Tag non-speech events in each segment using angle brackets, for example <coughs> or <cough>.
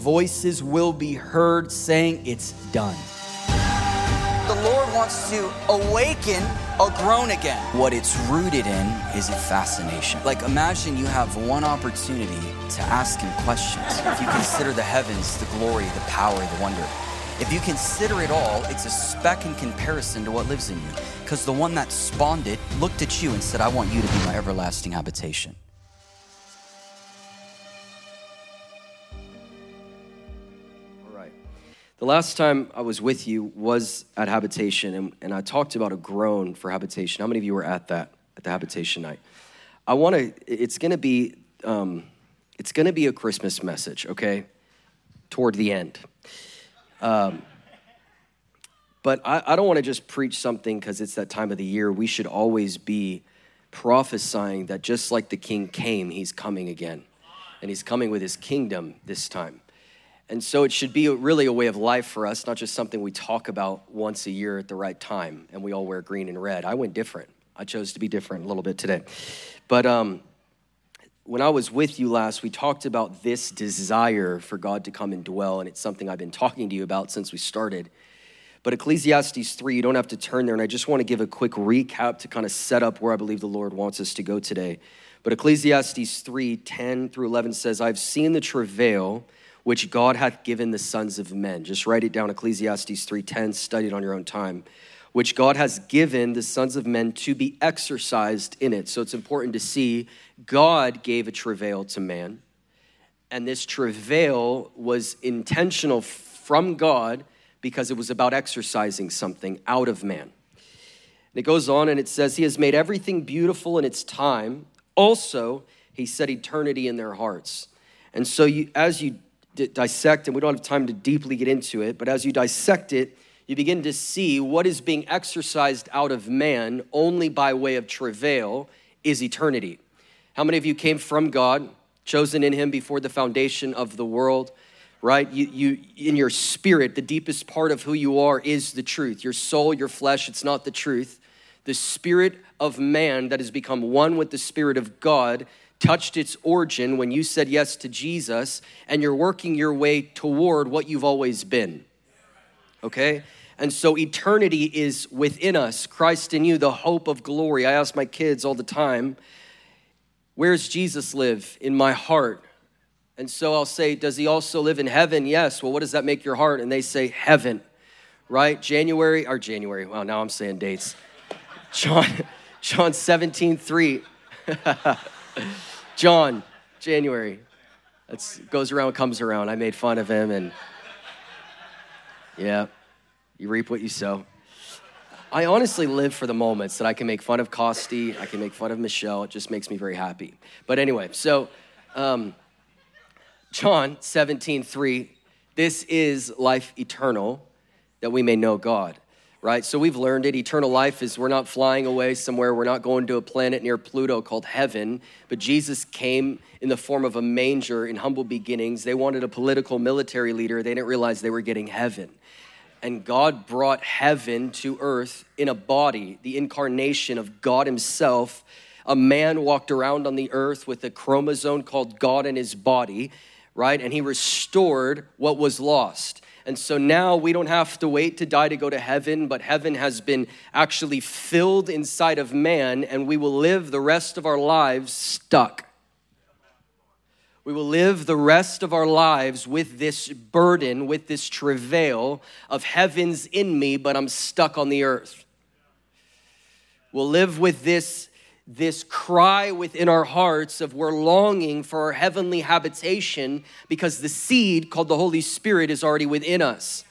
voices will be heard saying, It's done. The Lord wants to awaken a groan again. What it's rooted in is a fascination. Like, imagine you have one opportunity to ask Him questions. If you consider the heavens, the glory, the power, the wonder. If you consider it all, it's a speck in comparison to what lives in you. Because the one that spawned it looked at you and said, I want you to be my everlasting habitation. The last time I was with you was at Habitation, and, and I talked about a groan for Habitation. How many of you were at that, at the Habitation night? I want to, it's going to be, um, it's going to be a Christmas message, okay? Toward the end. Um, but I, I don't want to just preach something because it's that time of the year. We should always be prophesying that just like the king came, he's coming again. And he's coming with his kingdom this time. And so it should be really a way of life for us, not just something we talk about once a year at the right time and we all wear green and red. I went different. I chose to be different a little bit today. But um, when I was with you last, we talked about this desire for God to come and dwell, and it's something I've been talking to you about since we started. But Ecclesiastes 3, you don't have to turn there, and I just want to give a quick recap to kind of set up where I believe the Lord wants us to go today. But Ecclesiastes 3 10 through 11 says, I've seen the travail which God hath given the sons of men. Just write it down, Ecclesiastes 3:10, study it on your own time. Which God has given the sons of men to be exercised in it. So it's important to see God gave a travail to man, and this travail was intentional from God because it was about exercising something out of man. And it goes on and it says, He has made everything beautiful in its time. Also, He set eternity in their hearts. And so, you, as you dissect, and we don't have time to deeply get into it, but as you dissect it, you begin to see what is being exercised out of man only by way of travail is eternity. How many of you came from God, chosen in Him before the foundation of the world? Right? You, you, in your spirit, the deepest part of who you are is the truth. Your soul, your flesh, it's not the truth. The spirit of man that has become one with the spirit of God touched its origin when you said yes to Jesus and you're working your way toward what you've always been. Okay? And so eternity is within us, Christ in you, the hope of glory. I ask my kids all the time, where's Jesus live? In my heart. And so I'll say, does he also live in heaven? Yes. Well, what does that make your heart? And they say, heaven, right? January, or January, wow, now I'm saying dates. <laughs> John, John 17, 3. <laughs> John, January. That goes around, comes around. I made fun of him, and yeah, you reap what you sow. I honestly live for the moments that I can make fun of Costi, I can make fun of Michelle. It just makes me very happy. But anyway, so um, John 17, 3, this is life eternal, that we may know God right? So we've learned it. Eternal life is we're not flying away somewhere, we're not going to a planet near Pluto called heaven, but Jesus came in the form of a manger in humble beginnings. They wanted a political military leader, they didn't realize they were getting heaven. And God brought heaven to earth in a body, the incarnation of God Himself. A man walked around on the earth with a chromosome called God in his body, right? And he restored what was lost. And so now we don't have to wait to die to go to heaven, but heaven has been actually filled inside of man, and we will live the rest of our lives stuck. We will live the rest of our lives with this burden, with this travail of heaven's in me, but I'm stuck on the earth. We'll live with this this cry within our hearts of we're longing for our heavenly habitation because the seed called the Holy Spirit is already within us.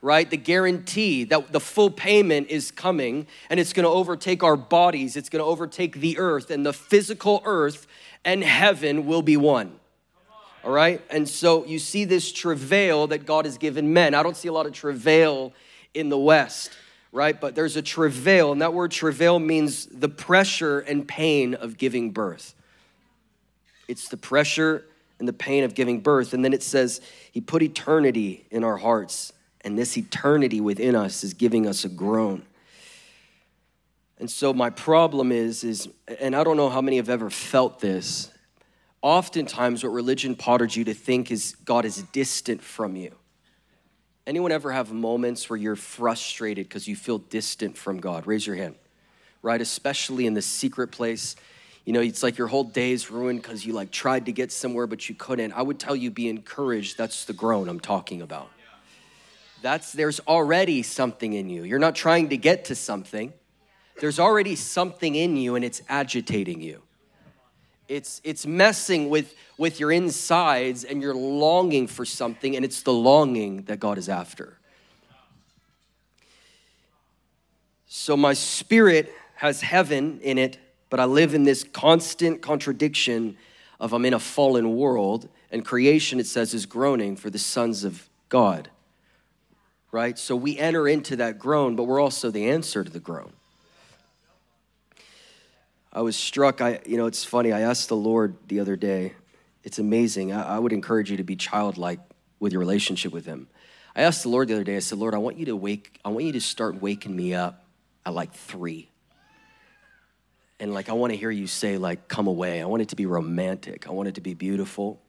Right? The guarantee that the full payment is coming and it's going to overtake our bodies, it's going to overtake the earth, and the physical earth and heaven will be one. All right? And so you see this travail that God has given men. I don't see a lot of travail in the West right? But there's a travail, and that word travail means the pressure and pain of giving birth. It's the pressure and the pain of giving birth. And then it says, He put eternity in our hearts, and this eternity within us is giving us a groan. And so my problem is, is, and I don't know how many have ever felt this, oftentimes what religion pottered you to think is God is distant from you. Anyone ever have moments where you're frustrated because you feel distant from God? Raise your hand. Right? Especially in the secret place. You know, it's like your whole day is ruined because you like tried to get somewhere but you couldn't. I would tell you be encouraged. That's the groan I'm talking about. That's there's already something in you. You're not trying to get to something. There's already something in you and it's agitating you. It's, it's messing with, with your insides and you're longing for something, and it's the longing that God is after. So my spirit has heaven in it, but I live in this constant contradiction of I'm in a fallen world, and creation, it says, is groaning for the sons of God. Right? So we enter into that groan, but we're also the answer to the groan. I was struck. I, you know, it's funny. I asked the Lord the other day. It's amazing. I, I would encourage you to be childlike with your relationship with Him. I asked the Lord the other day. I said, Lord, I want you to wake. I want you to start waking me up at like three. And like, I want to hear you say, like, come away. I want it to be romantic. I want it to be beautiful.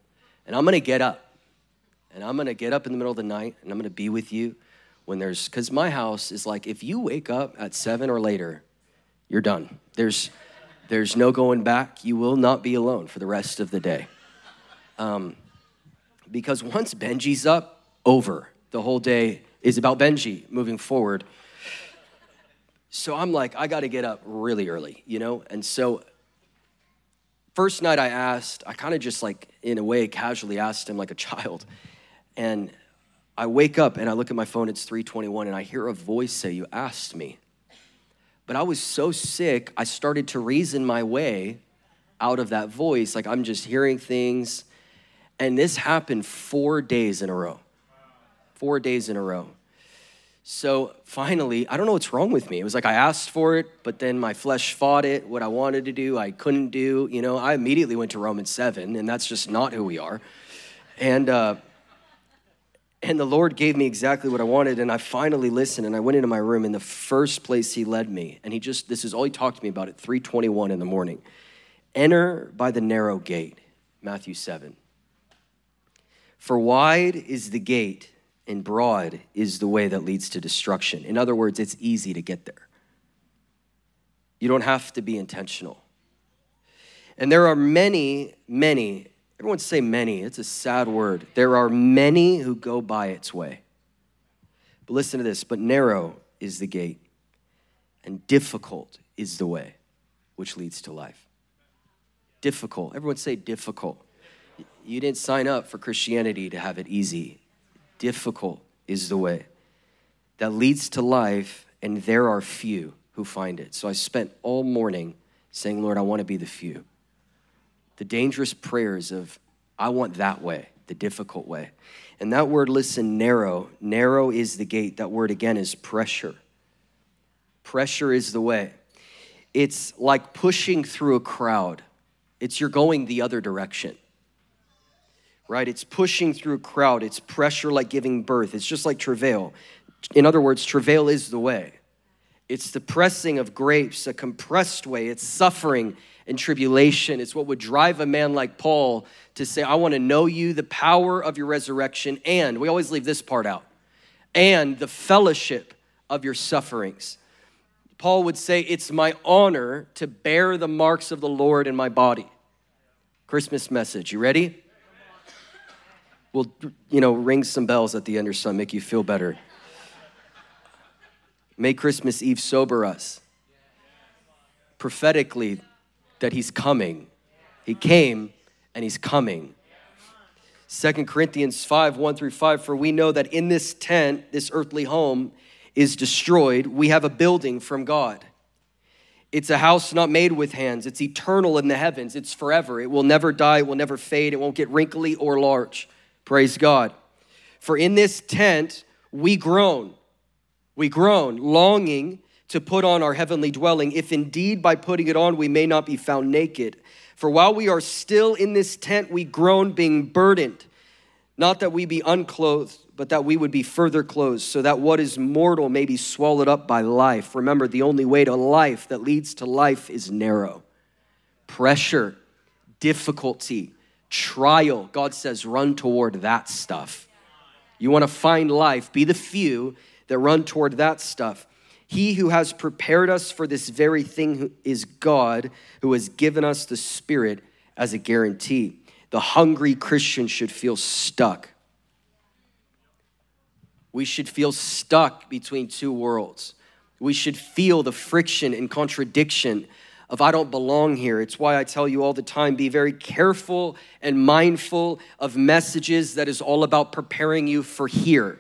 And I'm to get up. And I'm to get up in the middle of the night and I'm to be with you when there's, because my house is like, if you wake up at seven or later, you're done. There's, there's no going back. You will not be alone for the rest of the day. Um, because once Benji's up, over. The whole day is about Benji moving forward. So I'm like, I got to get up really early, you know? And so, first night I asked, I kind of just like, in a way, casually asked him like a child. And I wake up and I look at my phone, it's 321, and I hear a voice say, You asked me. But I was so sick, I started to reason my way out of that voice. Like I'm just hearing things. And this happened four days in a row. Four days in a row. So finally, I don't know what's wrong with me. It was like I asked for it, but then my flesh fought it. What I wanted to do, I couldn't do. You know, I immediately went to Romans 7, and that's just not who we are. And, uh, and the Lord gave me exactly what I wanted, and I finally listened. And I went into my room. In the first place He led me, and He just this is all He talked to me about at 3:21 in the morning. Enter by the narrow gate, Matthew 7. For wide is the gate, and broad is the way that leads to destruction. In other words, it's easy to get there. You don't have to be intentional. And there are many, many Everyone say many. It's a sad word. There are many who go by its way. But listen to this but narrow is the gate, and difficult is the way which leads to life. Difficult. Everyone say difficult. You didn't sign up for Christianity to have it easy. Difficult is the way that leads to life, and there are few who find it. So I spent all morning saying, Lord, I want to be the few the dangerous prayers of, I want that way, the difficult way. And that word, listen, narrow. Narrow is the gate. That word again is pressure. Pressure is the way. It's like pushing through a crowd, it's you're going the other direction. Right? It's pushing through a crowd. It's pressure like giving birth. It's just like travail. In other words, travail is the way. It's the pressing of grapes, a compressed way. It's suffering and tribulation. It's what would drive a man like Paul to say, I want to know you, the power of your resurrection, and we always leave this part out, and the fellowship of your sufferings. Paul would say, It's my honor to bear the marks of the Lord in my body. Christmas message. You ready? We'll, you know, ring some bells at the end or something, make you feel better. May Christmas Eve sober us. Prophetically, that he's coming. He came and he's coming. Second Corinthians 5 1 through 5 For we know that in this tent, this earthly home, is destroyed, we have a building from God. It's a house not made with hands. It's eternal in the heavens. It's forever. It will never die. It will never fade. It won't get wrinkly or large. Praise God. For in this tent, we groan. We groan, longing to put on our heavenly dwelling, if indeed by putting it on we may not be found naked. For while we are still in this tent, we groan, being burdened, not that we be unclothed, but that we would be further clothed, so that what is mortal may be swallowed up by life. Remember, the only way to life that leads to life is narrow. Pressure, difficulty, trial, God says, run toward that stuff. You want to find life, be the few that run toward that stuff. He who has prepared us for this very thing is God, who has given us the Spirit as a guarantee. The hungry Christian should feel stuck. We should feel stuck between two worlds. We should feel the friction and contradiction of I don't belong here. It's why I tell you all the time be very careful and mindful of messages that is all about preparing you for here.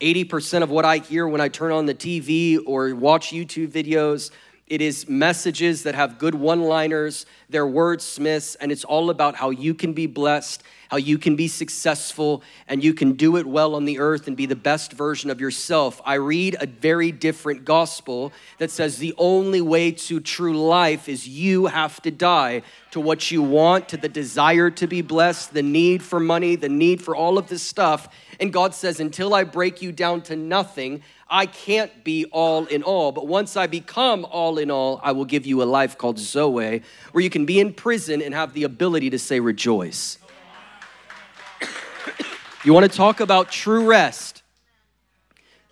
80% of what I hear when I turn on the TV or watch YouTube videos it is messages that have good one liners, they're wordsmiths, and it's all about how you can be blessed, how you can be successful, and you can do it well on the earth and be the best version of yourself. I read a very different gospel that says the only way to true life is you have to die to what you want, to the desire to be blessed, the need for money, the need for all of this stuff. And God says, until I break you down to nothing, I can't be all in all, but once I become all in all, I will give you a life called Zoe, where you can be in prison and have the ability to say rejoice. <coughs> you want to talk about true rest?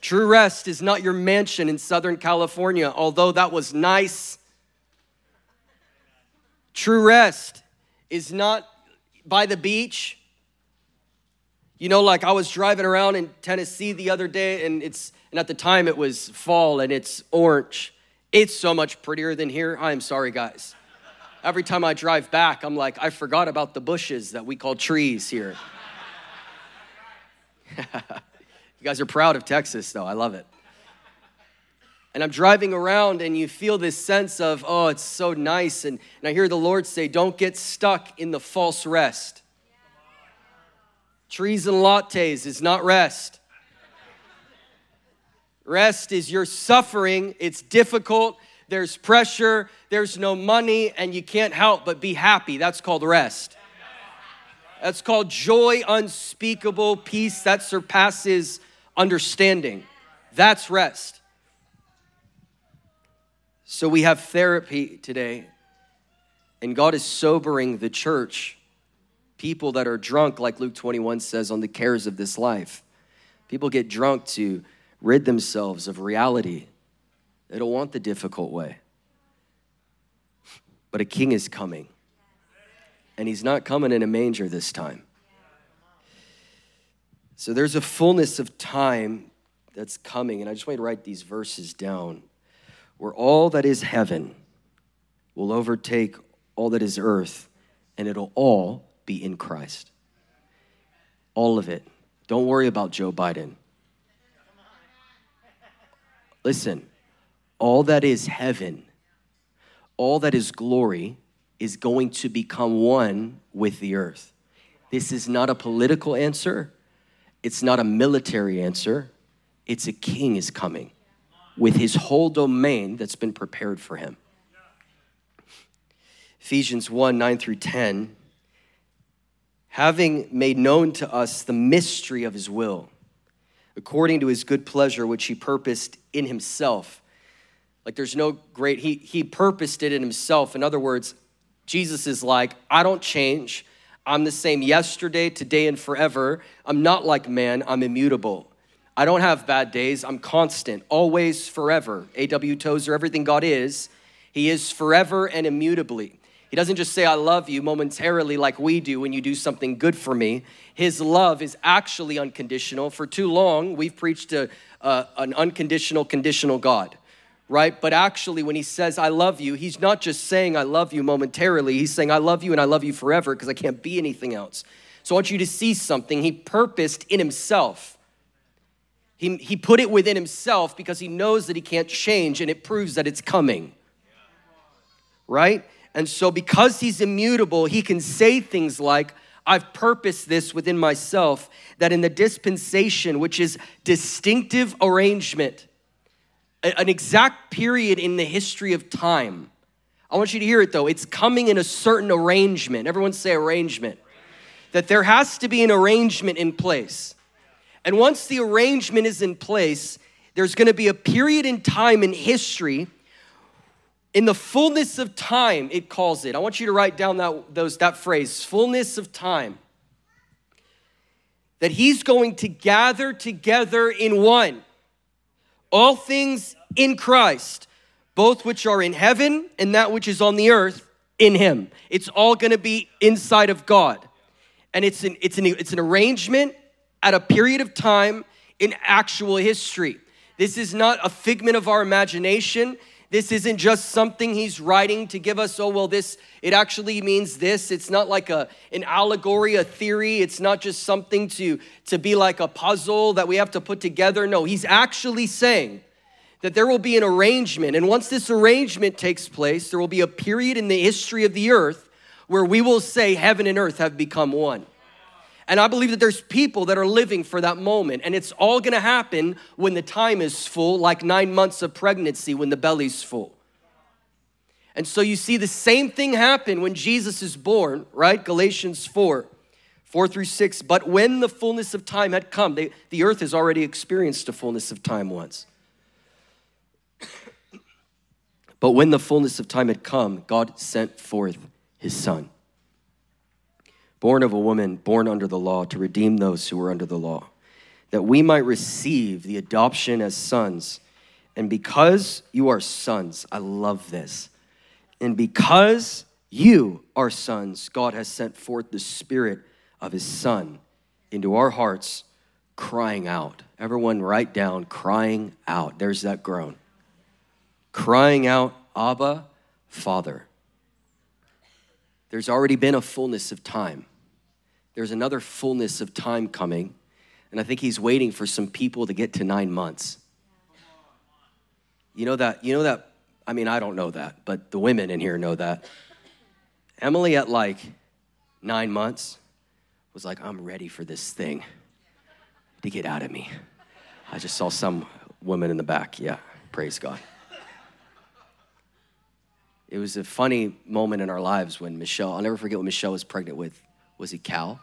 True rest is not your mansion in Southern California, although that was nice. True rest is not by the beach. You know, like I was driving around in Tennessee the other day, and it's and at the time it was fall and it's orange. It's so much prettier than here. I'm sorry, guys. Every time I drive back, I'm like, I forgot about the bushes that we call trees here. <laughs> you guys are proud of Texas, though. I love it. And I'm driving around, and you feel this sense of, oh, it's so nice. And, and I hear the Lord say, don't get stuck in the false rest. Trees and lattes is not rest. Rest is your suffering, it's difficult, there's pressure, there's no money, and you can't help but be happy. That's called rest. That's called joy unspeakable, peace that surpasses understanding. That's rest. So we have therapy today, and God is sobering the church. People that are drunk, like Luke 21 says, on the cares of this life. People get drunk to rid themselves of reality. Don't want the difficult way. But a king is coming. And he's not coming in a manger this time. So there's a fullness of time that's coming. And I just want to write these verses down where all that is heaven will overtake all that is earth, and it'll all be in Christ. All of it. Don't worry about Joe Biden. Listen, all that is heaven, all that is glory, is going to become one with the earth. This is not a political answer, it's not a military answer, it's a king is coming with his whole domain that's been prepared for him. Ephesians 1 9 through 10, having made known to us the mystery of his will according to his good pleasure, which he purposed in himself. Like there's no great, he, he purposed it in himself. In other words, Jesus is like, I don't change. I'm the same yesterday, today, and forever. I'm not like man, I'm immutable. I don't have bad days. I'm constant, always, forever. A.W. Tozer, everything God is, He is forever and immutably. He doesn't just say, I love you momentarily like we do when you do something good for me. His love is actually unconditional. For too long, we've preached a, uh, an unconditional, conditional God, right? But actually, when he says, I love you, he's not just saying, I love you momentarily. He's saying, I love you and I love you forever because I can't be anything else. So I want you to see something he purposed in himself. He, he put it within himself because he knows that he can't change and it proves that it's coming, right? And so, because he's immutable, he can say things like, I've purposed this within myself that in the dispensation, which is distinctive arrangement, an exact period in the history of time. I want you to hear it though. It's coming in a certain arrangement. Everyone say arrangement. That there has to be an arrangement in place. And once the arrangement is in place, there's going to be a period in time in history In the fullness of time, it calls it. I want you to write down that, those, that phrase, fullness of time. That he's going to gather together in one all things in Christ, both which are in heaven and that which is on the earth in him. It's all going to be inside of God. And it's an, it's, an, it's an arrangement at a period of time in actual history. This is not a figment of our imagination. This isn't just something he's writing to give us, oh, well, this, it actually means this. It's not like a, an allegory, a theory. It's not just something to, to be like a puzzle that we have to put together. No, he's actually saying that there will be an arrangement. And once this arrangement takes place, there will be a period in the history of the earth where we will say heaven and earth have become one. And I believe that there's people that are living for that moment. And it's all gonna happen when the time is full, like nine months of pregnancy when the belly's full. And so you see the same thing happen when Jesus is born, right? Galatians 4. 4 through 6. But when the fullness of time had come, they, the earth has already experienced a fullness of time once. but when the fullness of time had come, God sent forth his son born of a woman, born under the law, to redeem those who were under the law, that we might receive the adoption as sons. And because you are sons, I love this. And because you are sons, God has sent forth the Spirit of His Son into our hearts, crying out. Everyone, write down crying out. There's that groan. Crying out, Abba, Father. There's already been a fullness of time. There's another fullness of time coming, and I think he's waiting for some people to get to nine months. You know that, you know that, I mean, I don't know that, but the women in here know that. Emily at like nine months was like, I'm ready for this thing to get out of me. I just saw some woman in the back. Yeah, praise God. It was a funny moment in our lives when Michelle, I'll never forget what Michelle was pregnant with, was he Cal?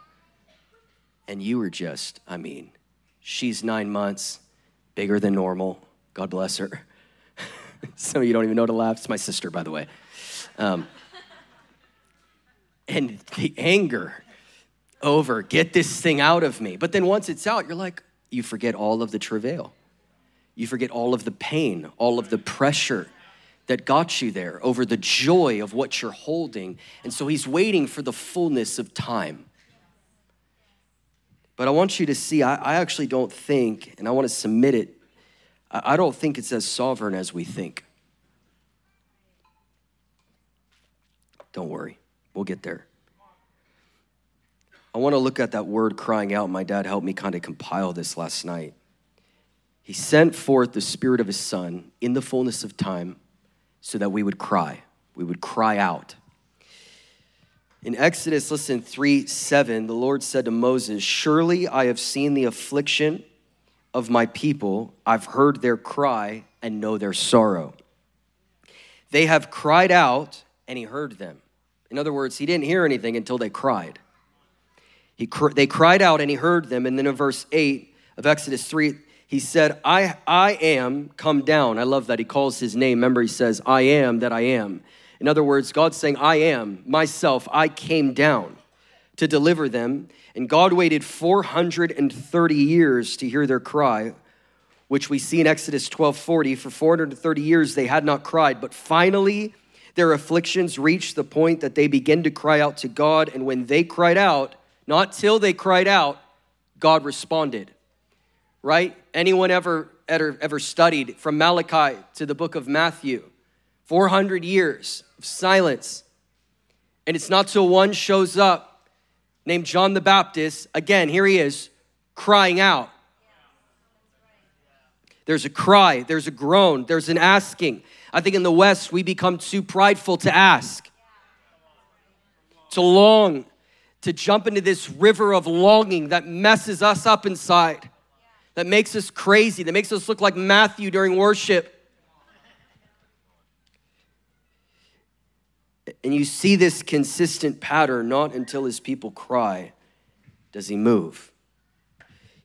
And you were just, I mean, she's nine months, bigger than normal. God bless her. <laughs> Some of you don't even know to laugh. It's my sister, by the way. Um, and the anger over, get this thing out of me. But then once it's out, you're like, you forget all of the travail. You forget all of the pain, all of the pressure that got you there over the joy of what you're holding. And so he's waiting for the fullness of time. But I want you to see, I, I actually don't think, and I want to submit it, I, I don't think it's as sovereign as we think. Don't worry, we'll get there. I want to look at that word crying out. My dad helped me kind of compile this last night. He sent forth the Spirit of His Son in the fullness of time so that we would cry. We would cry out. In Exodus, listen, 3 7, the Lord said to Moses, Surely I have seen the affliction of my people, I've heard their cry and know their sorrow. They have cried out, and he heard them. In other words, he didn't hear anything until they cried. He, they cried out, and he heard them. And then in verse 8 of Exodus 3, he said, I, I am come down. I love that. He calls his name. Remember, he says, I am that I am. In other words, God's saying, I am myself, I came down to deliver them. And God waited 430 years to hear their cry, which we see in Exodus 12 40. For 430 years they had not cried, but finally their afflictions reached the point that they began to cry out to God. And when they cried out, not till they cried out, God responded. Right? Anyone ever, ever, ever studied from Malachi to the book of Matthew? 400 years of silence. And it's not till one shows up named John the Baptist. Again, here he is crying out. There's a cry, there's a groan, there's an asking. I think in the West, we become too prideful to ask, to long, to jump into this river of longing that messes us up inside, that makes us crazy, that makes us look like Matthew during worship. And you see this consistent pattern not until his people cry does he move.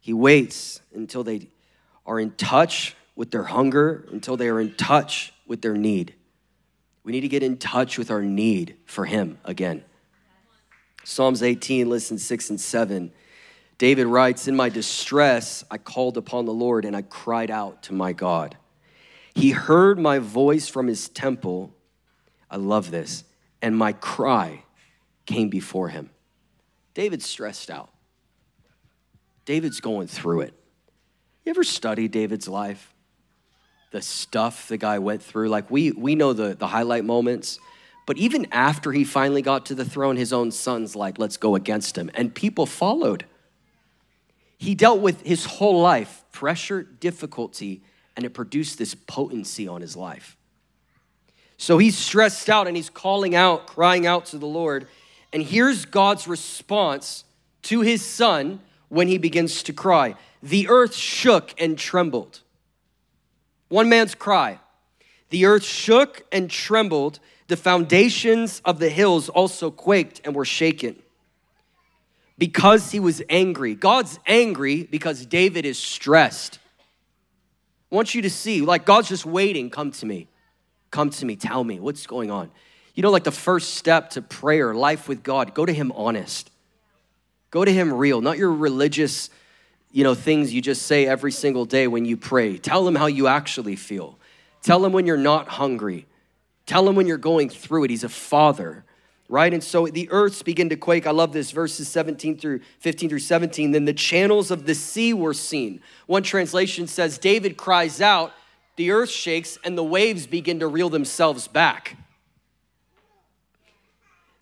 He waits until they are in touch with their hunger, until they are in touch with their need. We need to get in touch with our need for Him again. Psalms 18, listen, 6 and 7. David writes, In my distress, I called upon the Lord and I cried out to my God. He heard my voice from his temple. I love this. And my cry came before him. David's stressed out. David's going through it. You ever study David's life? The stuff the guy went through. Like we we know the, the highlight moments, but even after he finally got to the throne, his own sons like, let's go against him. And people followed. He dealt with his whole life, pressure, difficulty, and it produced this potency on his life. So he's stressed out and he's calling out, crying out to the Lord. And here's God's response to his son when he begins to cry The earth shook and trembled. One man's cry. The earth shook and trembled. The foundations of the hills also quaked and were shaken because he was angry. God's angry because David is stressed. I want you to see, like, God's just waiting. Come to me. Come to me. Tell me what's going on. You know, like the first step to prayer, life with God, go to Him honest. Go to Him real, not your religious, you know, things you just say every single day when you pray. Tell Him how you actually feel. Tell Him when you're not hungry. Tell Him when you're going through it. He's a father right? And so the earths begin to quake. I love this, verses 17 through 15 through 17. Then the channels of the sea were seen. One translation says, David cries out, the earth shakes, and the waves begin to reel themselves back.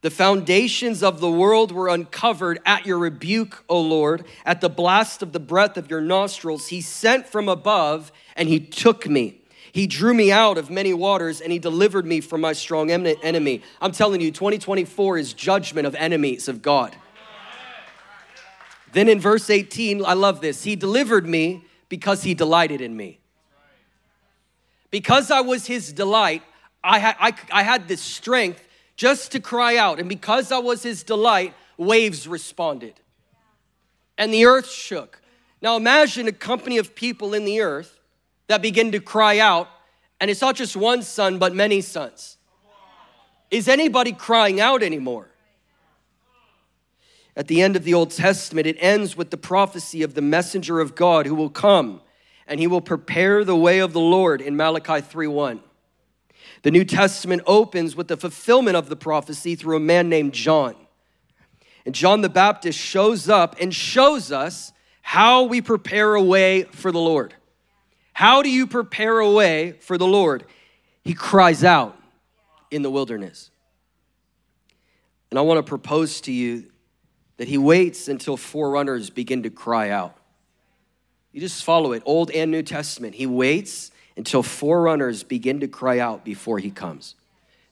The foundations of the world were uncovered at your rebuke, O Lord, at the blast of the breath of your nostrils. He sent from above, and he took me. He drew me out of many waters and he delivered me from my strong enemy. I'm telling you, 2024 is judgment of enemies of God. Then in verse 18, I love this. He delivered me because he delighted in me. Because I was his delight, I had, I, I had this strength just to cry out. And because I was his delight, waves responded. And the earth shook. Now imagine a company of people in the earth that begin to cry out, and it's not just one son, but many sons. Is anybody crying out anymore? At the end of the Old Testament, it ends with the prophecy of the messenger of God who will come and he will prepare the way of the Lord in Malachi 3:1. The New Testament opens with the fulfillment of the prophecy through a man named John. And John the Baptist shows up and shows us how we prepare a way for the Lord. How do you prepare a way for the Lord? He cries out in the wilderness. And I want to propose to you that he waits until forerunners begin to cry out. You just follow it, Old and New Testament. He waits until forerunners begin to cry out before he comes.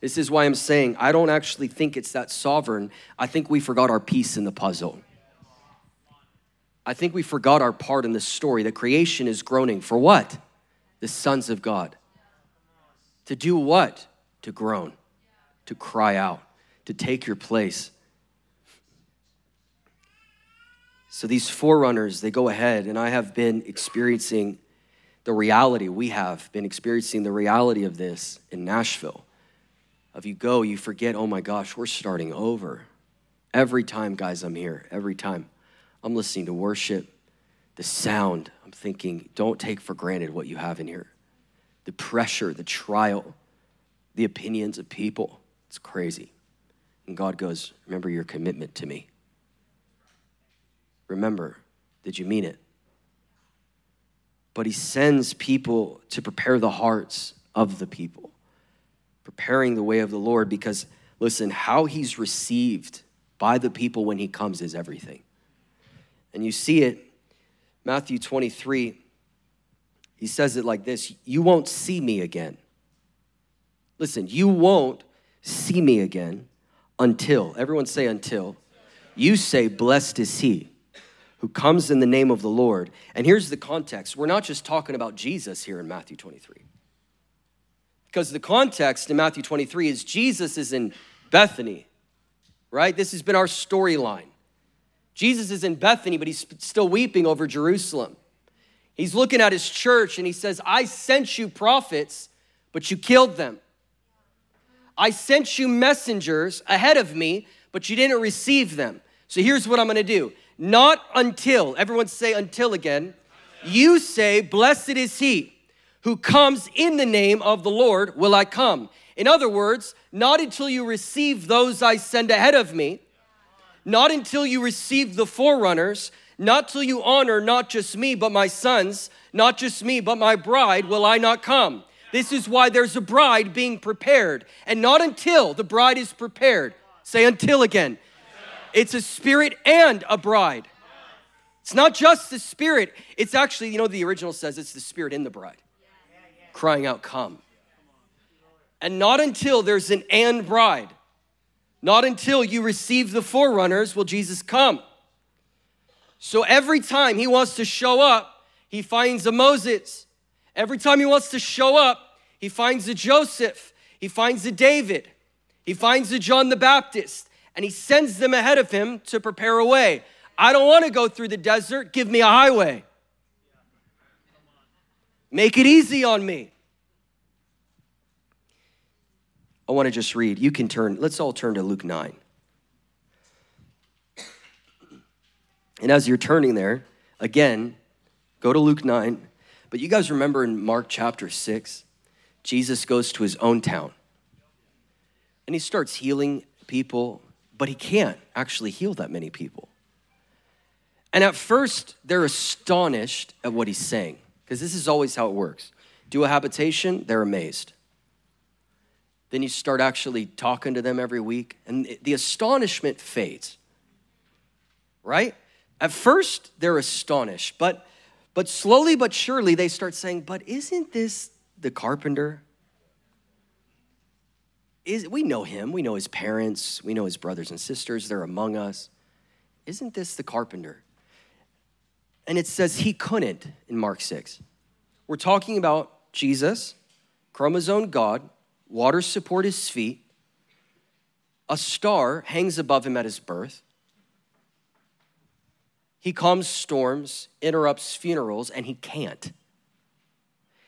This is why I'm saying I don't actually think it's that sovereign. I think we forgot our piece in the puzzle. I think we forgot our part in the story. The creation is groaning for what? The sons of God. To do what? To groan, to cry out, to take your place. So these forerunners, they go ahead, and I have been experiencing the reality, we have been experiencing the reality of this in Nashville. Of you go, you forget, oh my gosh, we're starting over. Every time, guys, I'm here, every time. I'm listening to worship, the sound. I'm thinking, don't take for granted what you have in here. The pressure, the trial, the opinions of people. It's crazy. And God goes, Remember your commitment to me. Remember, did you mean it? But He sends people to prepare the hearts of the people, preparing the way of the Lord because, listen, how He's received by the people when He comes is everything. And you see it, Matthew 23, he says it like this You won't see me again. Listen, you won't see me again until, everyone say until, you say, Blessed is he who comes in the name of the Lord. And here's the context we're not just talking about Jesus here in Matthew 23. Because the context in Matthew 23 is Jesus is in Bethany, right? This has been our storyline. Jesus is in Bethany, but he's still weeping over Jerusalem. He's looking at his church and he says, I sent you prophets, but you killed them. I sent you messengers ahead of me, but you didn't receive them. So here's what I'm gonna do. Not until, everyone say until again, you say, Blessed is he who comes in the name of the Lord, will I come. In other words, not until you receive those I send ahead of me, not until you receive the forerunners, not till you honor not just me, but my sons, not just me, but my bride, will I not come. This is why there's a bride being prepared, and not until the bride is prepared. Say until again. It's a spirit and a bride. It's not just the spirit, it's actually, you know, the original says it's the spirit in the bride crying out, Come. And not until there's an and bride, not until you receive the forerunners will Jesus come. So every time he wants to show up, he finds a Moses. Every time he wants to show up, he finds a Joseph. He finds a David. He finds a John the Baptist. And he sends them ahead of him to prepare a way. I don't want to go through the desert. Give me a highway. Make it easy on me. I want to just read. You can turn, let's all turn to Luke 9. And as you're turning there, again, go to Luke 9. But you guys remember in Mark chapter 6, Jesus goes to his own town and he starts healing people, but he can't actually heal that many people. And at first, they're astonished at what he's saying, because this is always how it works. Do a habitation, they're amazed. Then you start actually talking to them every week, and the astonishment fades, right? At first, they're astonished, but, but slowly but surely they start saying, But isn't this the carpenter? Is, we know him, we know his parents, we know his brothers and sisters, they're among us. Isn't this the carpenter? And it says he couldn't in Mark 6. We're talking about Jesus, chromosome God, waters support his feet, a star hangs above him at his birth. He calms storms, interrupts funerals, and he can't.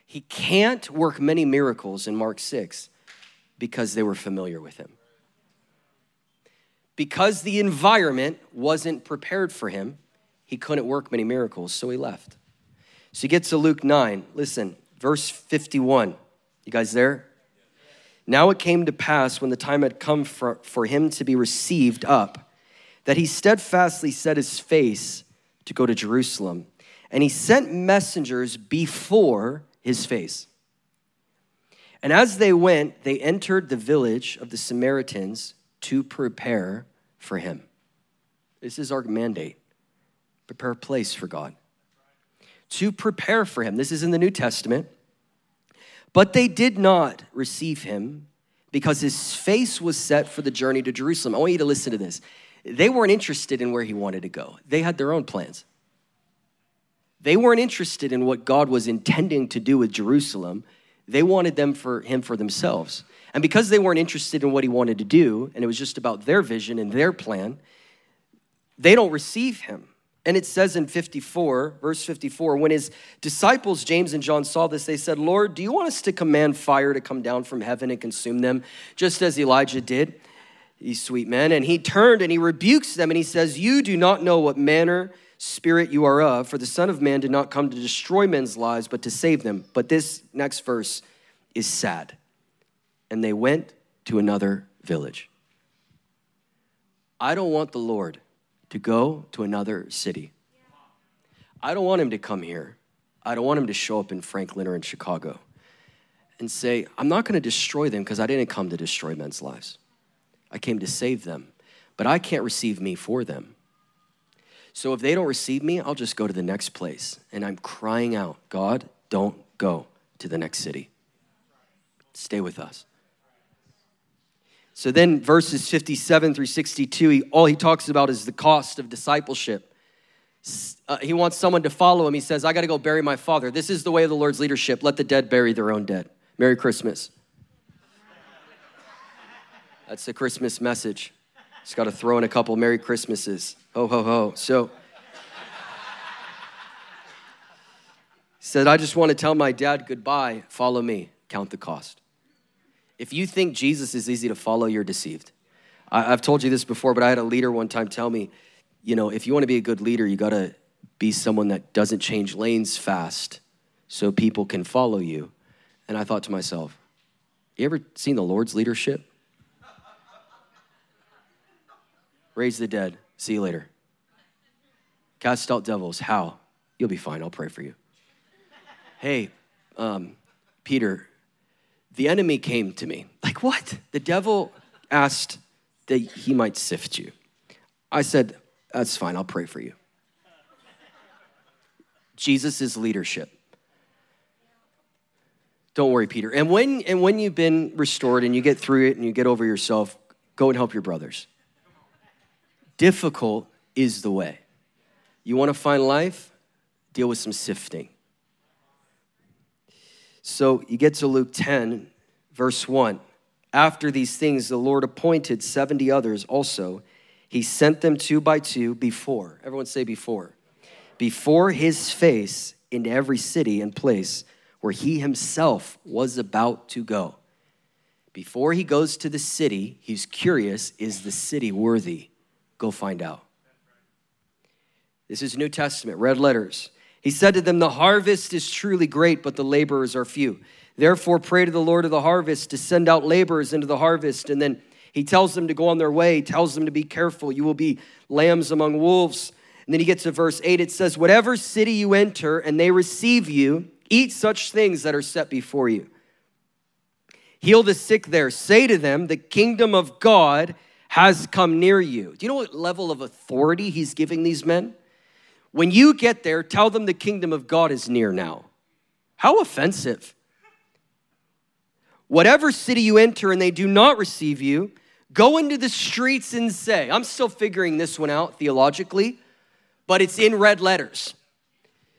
He can't work many miracles in Mark 6 because they were familiar with him. Because the environment wasn't prepared for him, he couldn't work many miracles, so he left. So you get to Luke 9. Listen, verse 51. You guys there? Now it came to pass when the time had come for, for him to be received up, that he steadfastly set his face to go to Jerusalem. And he sent messengers before his face. And as they went, they entered the village of the Samaritans to prepare for him. This is our mandate prepare a place for God, to prepare for him. This is in the New Testament. But they did not receive him because his face was set for the journey to Jerusalem. I want you to listen to this. They weren't interested in where he wanted to go, they had their own plans. They weren't interested in what God was intending to do with Jerusalem. They wanted them for him for themselves. And because they weren't interested in what he wanted to do, and it was just about their vision and their plan, they don't receive him. And it says in 54, verse 54, when his disciples, James and John, saw this, they said, Lord, do you want us to command fire to come down from heaven and consume them, just as Elijah did? These sweet men. And he turned and he rebukes them and he says, You do not know what manner spirit you are of, for the Son of Man did not come to destroy men's lives, but to save them. But this next verse is sad. And they went to another village. I don't want the Lord to go to another city. I don't want him to come here. I don't want him to show up in Franklin or in Chicago and say, I'm not going to destroy them because I didn't come to destroy men's lives. I came to save them, but I can't receive me for them. So if they don't receive me, I'll just go to the next place. And I'm crying out, God, don't go to the next city. Stay with us. So then, verses 57 through 62, he, all he talks about is the cost of discipleship. Uh, he wants someone to follow him. He says, I got to go bury my father. This is the way of the Lord's leadership. Let the dead bury their own dead. Merry Christmas. That's the Christmas message. Just got to throw in a couple Merry Christmases. Ho, ho, ho. So, said, I just want to tell my dad goodbye. Follow me. Count the cost. If you think Jesus is easy to follow, you're deceived. I, have told you this before, but I had a leader one time tell me, you know, if you want to be a good leader, you got to be someone that doesn't change lanes fast so people can follow you. And I thought to myself, you ever seen the Lord's leadership? Raise the dead. See you later. Cast out devils. How? You'll be fine. I'll pray for you. Hey, um, Peter, the enemy came to me. Like, what? The devil asked that he might sift you. I said, That's fine. I'll pray for you. Jesus' is leadership. Don't worry, Peter. And when, and when you've been restored and you get through it and you get over yourself, go and help your brothers. Difficult is the way. You want to find life? Deal with some sifting. So you get to Luke 10, verse 1. After these things, the Lord appointed 70 others also. He sent them two by two before. Everyone say before. Before his face into every city and place where he himself was about to go. Before he goes to the city, he's curious is the city worthy? Go find out. This is New Testament, red letters. He said to them, The harvest is truly great, but the laborers are few. Therefore, pray to the Lord of the harvest to send out laborers into the harvest. And then he tells them to go on their way, tells them to be careful. You will be lambs among wolves. And then he gets to verse 8. It says, Whatever city you enter and they receive you, Eat such things that are set before you. Heal the sick there. Say to them, The kingdom of God has come near you. Do you know what level of authority he's giving these men? When you get there, tell them the kingdom of God is near now. How offensive. Whatever city you enter and they do not receive you, go into the streets and say, I'm still figuring this one out theologically, but it's in red letters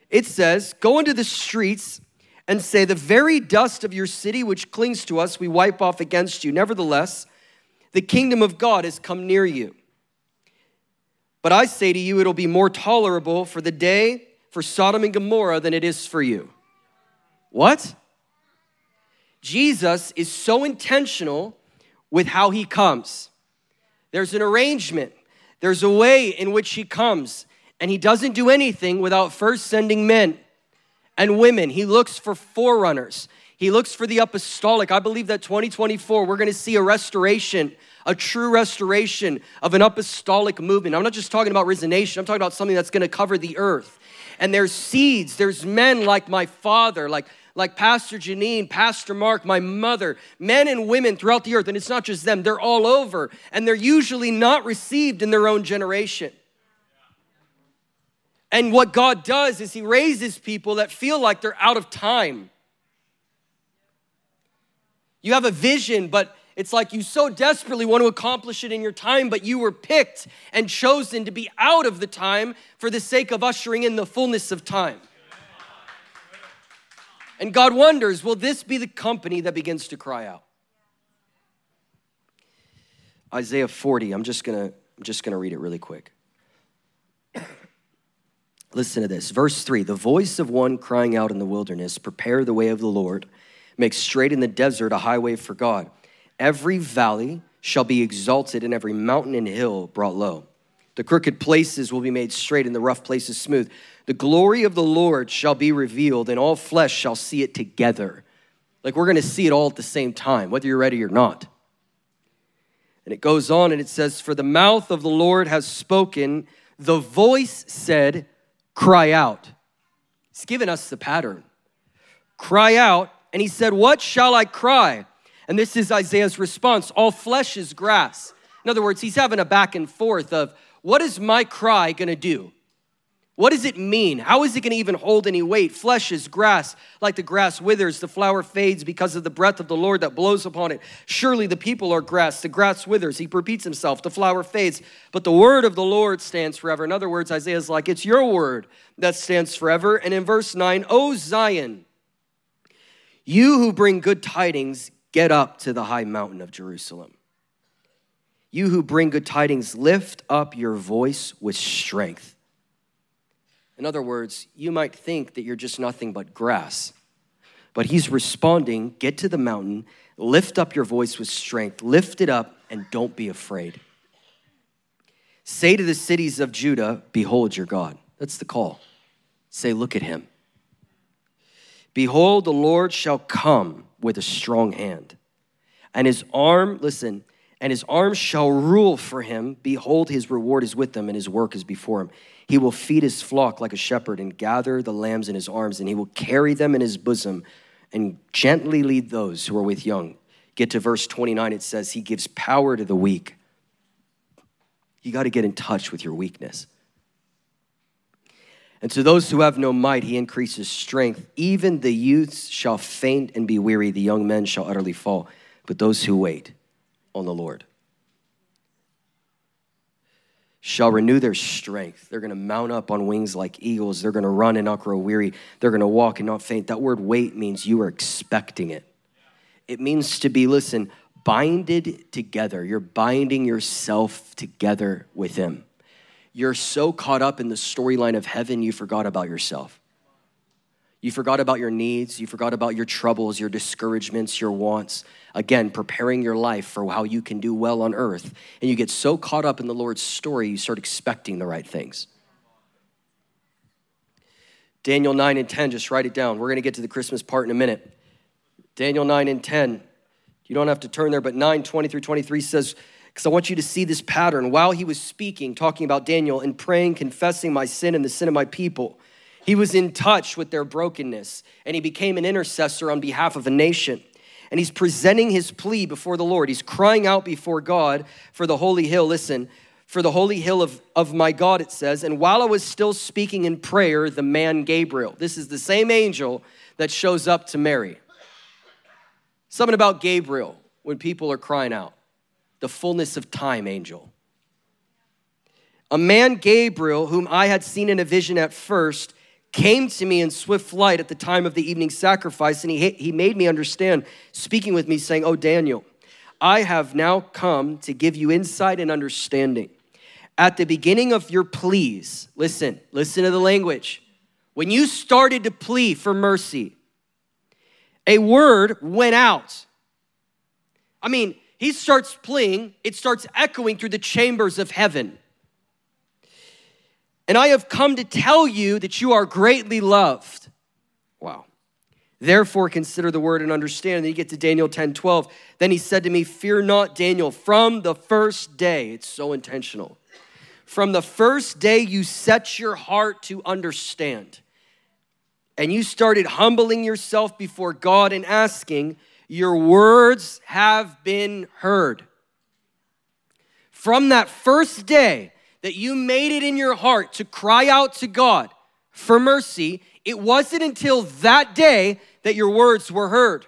it says, Go into the streets and say, The very dust of your city which clings to us, we wipe off against you. Nevertheless, the kingdom of God has come near you. But I say to you, it'll be more tolerable for the day for Sodom and Gomorrah than it is for you. What? Jesus is so intentional with how he comes. There's an arrangement, there's a way in which he comes. And he doesn't do anything without first sending men and women. He looks for forerunners. He looks for the apostolic. I believe that 2024, we're going to see a restoration, a true restoration of an apostolic movement. I'm not just talking about risen nation, I'm talking about something that's going to cover the earth. And there's seeds, there's men like my father, like, like Pastor Janine, Pastor Mark, my mother, men and women throughout the earth. And it's not just them, they're all over. And they're usually not received in their own generation. And what God does is He raises people that feel like they're out of time. You have a vision, but it's like you so desperately want to accomplish it in your time, but you were picked and chosen to be out of the time for the sake of ushering in the fullness of time. And God wonders, will this be the company that begins to cry out? Isaiah 40, I'm just gonna, I'm just gonna read it really quick. Listen to this. Verse 3 The voice of one crying out in the wilderness, Prepare the way of the Lord, make straight in the desert a highway for God. Every valley shall be exalted, and every mountain and hill brought low. The crooked places will be made straight, and the rough places smooth. The glory of the Lord shall be revealed, and all flesh shall see it together. Like we're gonna see it all at the same time, whether you're ready or not. And it goes on and it says, For the mouth of the Lord has spoken, the voice said, cry out. It's given us the pattern. Cry out. And he said, What shall I cry? And this is Isaiah's response all flesh is grass. In other words, he's having a back and forth of what is my cry gonna do? What does it mean? How is it to even hold any weight? Flesh is grass, like the grass withers, the flower fades because of the breath of the Lord that blows upon it. Surely the people are grass, the grass withers. He repeats himself, the flower fades, but the word of the Lord stands forever. In other words, Isaiah's like, it's your word that stands forever. And in verse 9, O Zion, you who bring good tidings, get up to the high mountain of Jerusalem. You who bring good tidings, lift up your voice with strength. In other words, you might think that you're just nothing but grass, But he's responding get to the mountain, lift up your voice with strength, lift it up, and don't be afraid. Say to the cities of Judah, Behold your God. That's the call. Say, Look at him. Behold, the Lord shall come with a strong hand, and his arm, listen, and his arm shall rule for him. Behold, his reward is with him, and his work is before him. He will feed his flock like a shepherd and gather the lambs in his arms, and he will carry them in his bosom and gently lead those who are with young. Get to verse 29, it says, He gives power to the weak. You got to get in touch with your weakness. And to those who have no might, he increases strength. Even the youths shall faint and be weary, the young men shall utterly fall. But those who wait on the Lord shall renew their strength. They're going to mount up on wings like eagles. They're going to run and not grow weary. They're going to walk and not faint. That word wait means you are expecting it. It means to be, listen, binded together. You're binding yourself together with Him. You're so caught up in the storyline of heaven, you forgot about yourself. You forgot about your needs. You forgot about your troubles, your discouragements, your wants. Again, preparing your life for how you can do well on earth. And you get so caught up in the Lord's story, you start expecting the right things. Daniel 9 and 10, just write it down. We're going to get to the Christmas part in a minute. Daniel 9 and 10. You don't have to turn there, but 9, 20 through 23 says, because I want you to see this pattern. While he was speaking, talking about Daniel, and praying, confessing my sin and the sin of my people, he was in touch with their brokenness, and he became an intercessor on behalf of a nation. And he's presenting his plea before the Lord. He's crying out before God for the holy hill. Listen, for the holy hill of, of my God, it says. And while I was still speaking in prayer, the man Gabriel, this is the same angel that shows up to Mary. Something about Gabriel when people are crying out the fullness of time angel. A man, Gabriel, whom I had seen in a vision at first, came to me in swift flight at the time of the evening sacrifice, and he, he made me understand, speaking with me, saying, Oh, Daniel, I have now come to give you insight and understanding. At the beginning of your pleas, listen, listen to the language. When you started to plea for mercy, a word went out. I mean, he starts pleading, it starts echoing through the chambers of heaven. And I have come to tell you that you are greatly loved. Wow. Therefore, consider the word and understand. And then you get to Daniel 10 12. Then he said to me, Fear not, Daniel, from the first day, it's so intentional. From the first day you set your heart to understand, and you started humbling yourself before God and asking, Your words have been heard. From that first day, that you made it in your heart to cry out to God for mercy, it wasn't until that day that your words were heard.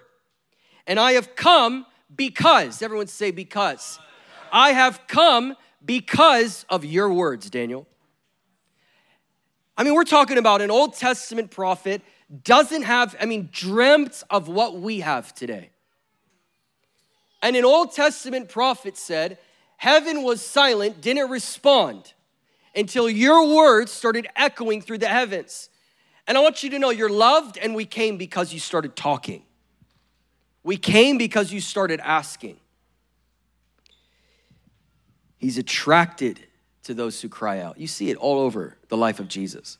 And I have come because, everyone say, because. I have come because of your words, Daniel. I mean, we're talking about an Old Testament prophet doesn't have, I mean, dreamt of what we have today. And an Old Testament prophet said, Heaven was silent, didn't respond until your words started echoing through the heavens. And I want you to know you're loved, and we came because you started talking. We came because you started asking. He's attracted to those who cry out. You see it all over the life of Jesus.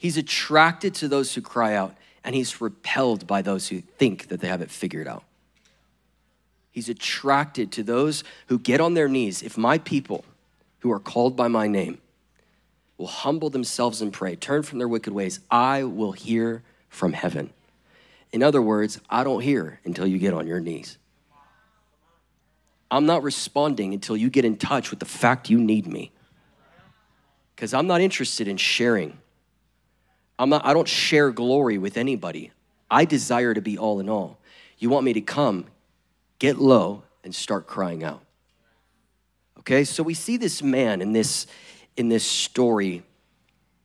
He's attracted to those who cry out, and he's repelled by those who think that they have it figured out. He's attracted to those who get on their knees. If my people who are called by my name will humble themselves and pray, turn from their wicked ways, I will hear from heaven. In other words, I don't hear until you get on your knees. I'm not responding until you get in touch with the fact you need me. Because I'm not interested in sharing. I'm not, I don't share glory with anybody. I desire to be all in all. You want me to come, get low, and start crying out. Okay, so we see this man in this in this story.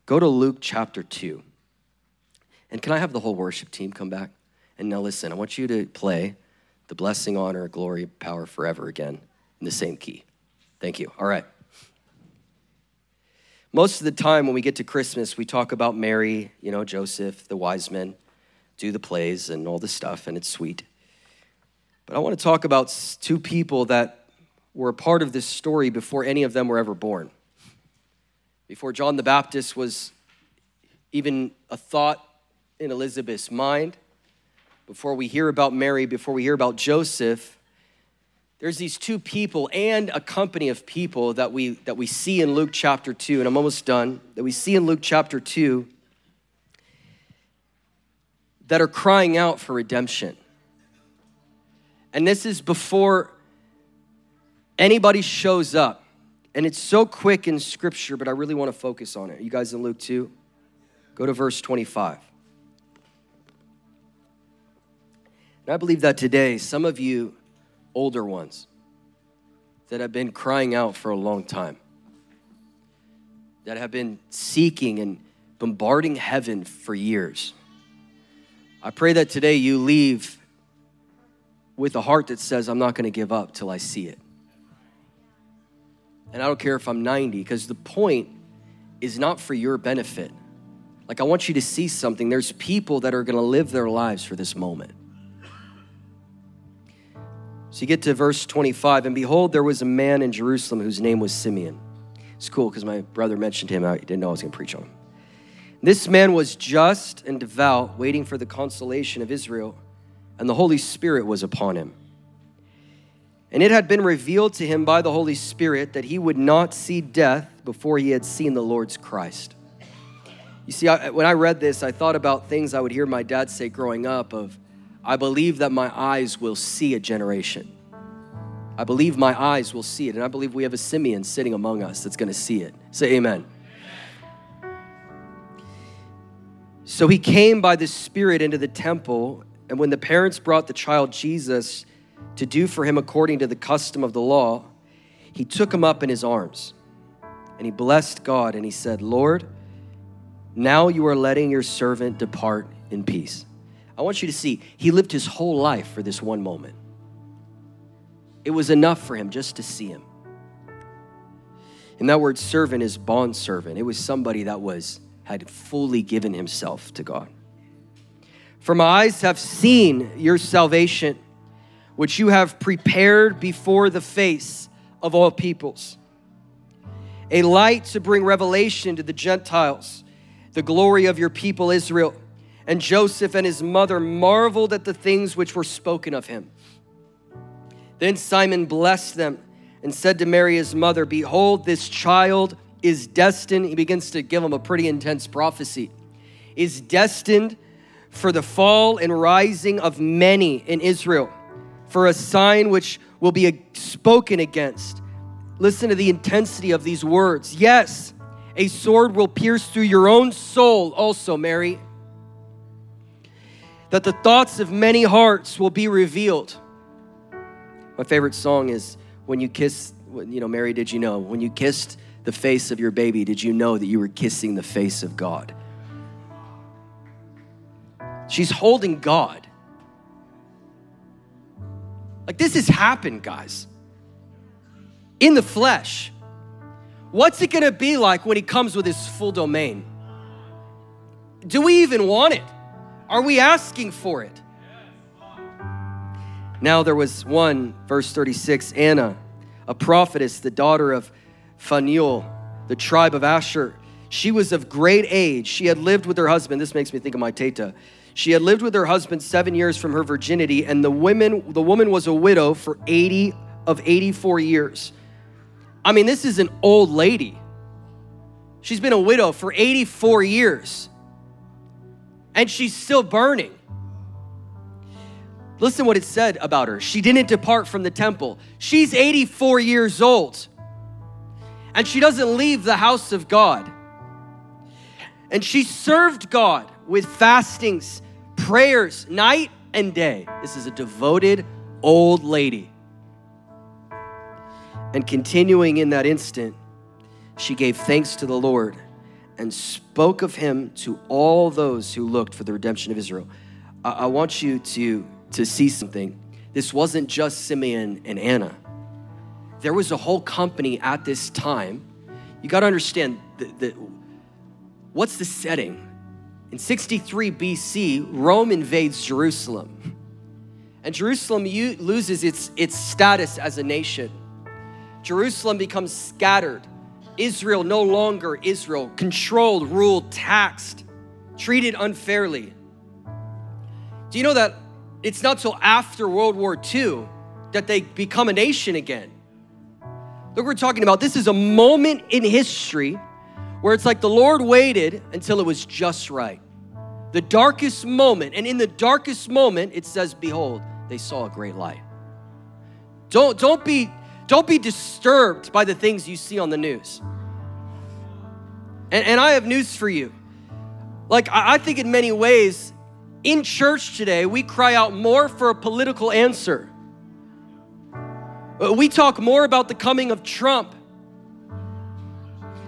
Go to Luke chapter 2. And can I have the whole worship team come back? And now listen, I want you to play the blessing, honor, glory, power forever again in the same key. Thank you. All right. Most of the time when we get to Christmas, we talk about Mary, you know, Joseph, the wise men. do the plays and all the stuff, and it's sweet. But I want to talk about two people that were a part of this story before any of them were ever born. Before John the Baptist was even a thought in Elizabeth's mind, before we hear about Mary, before we hear about Joseph, there's these two people and a company of people that we that we see in Luke chapter 2 and I'm almost done that we see in Luke chapter 2 that are crying out for redemption. And this is before anybody shows up. And it's so quick in scripture, but I really want to focus on it. You guys in Luke 2? Go to verse 25. And I believe that today, some of you older ones that have been crying out for a long time, that have been seeking and bombarding heaven for years. I pray that today you leave with a heart that says, I'm not going to give up till I see it. And I don't care if I'm 90, because the point is not for your benefit. Like, I want you to see something. There's people that are going to live their lives for this moment. So you get to verse 25, and behold, there was a man in Jerusalem whose name was Simeon. It's cool because my brother mentioned him. I didn't know I was going to preach on him. This man was just and devout, waiting for the consolation of Israel, and the Holy Spirit was upon him. And it had been revealed to him by the Holy Spirit that he would not see death before he had seen the Lord's Christ. You see, I, when I read this, I thought about things I would hear my dad say growing up of, I believe that my eyes will see a generation. I believe my eyes will see it. And I believe we have a Simeon sitting among us that's going to see it. Say amen. So he came by the Spirit into the temple. And when the parents brought the child Jesus to do for him according to the custom of the law, he took him up in his arms. And he blessed God and he said, Lord, now you are letting your servant depart in peace I want you to see, he lived his whole life for this one moment. It was enough for him just to see him. And that word servant is bond servant. It was somebody that was had fully given himself to God. For my eyes have seen your salvation, which you have prepared before the face of all peoples. A light to bring revelation to the Gentiles, the glory of your people Israel. And Joseph and his mother marveled at the things which were spoken of him. Then Simeon blessed them and said to Mary, his mother, Behold, this child is destined. He begins to give him a pretty intense prophecy. Is destined for the fall and rising of many in Israel, for a sign which will be spoken against. Listen to the intensity of these words. Yes, a sword will pierce through your own soul, also, Mary that the thoughts of many hearts will be revealed. My favorite song is When You Kiss, you know, Mary, did you know? When you kissed the face of your baby, did you know that you were kissing the face of God? She's holding God. Like this has happened, guys. In the flesh. What's it gonna be like when he comes with his full domain? Do we even want it? Are we asking for it? Now there was one, verse 36, Anna, a prophetess, the daughter of Phanuel, the tribe of Asher. She was of great age. She had lived with her husband. This makes me think of my teta. She had lived with her husband seven years from her virginity, and the women, the woman was a widow for 80 of 84 years. I mean, this is an old lady. She's been a widow for 84 years and she's still burning. Listen what it said about her. She didn't depart from the temple. She's 84 years old. And she doesn't leave the house of God. And she served God with fastings, prayers, night and day. This is a devoted old lady. And continuing in that instant, she gave thanks to the Lord and spoke of him to all those who looked for the redemption of Israel. I, I want you to, to see something. This wasn't just Simeon and Anna, there was a whole company at this time. You got to understand the, the, what's the setting? In 63 BC, Rome invades Jerusalem. And Jerusalem loses its, its status as a nation. Jerusalem becomes scattered. Israel no longer Israel, controlled, ruled, taxed, treated unfairly. Do you know that it's not till after World War II that they become a nation again? Look, we're talking about this is a moment in history where it's like the Lord waited until it was just right. The darkest moment, and in the darkest moment, it says, Behold, they saw a great light. Don't, don't, be, don't be disturbed by the things you see on the news. And, and I have news for you. Like, I, I think in many ways, in church today, we cry out more for a political answer. Uh, we talk more about the coming of Trump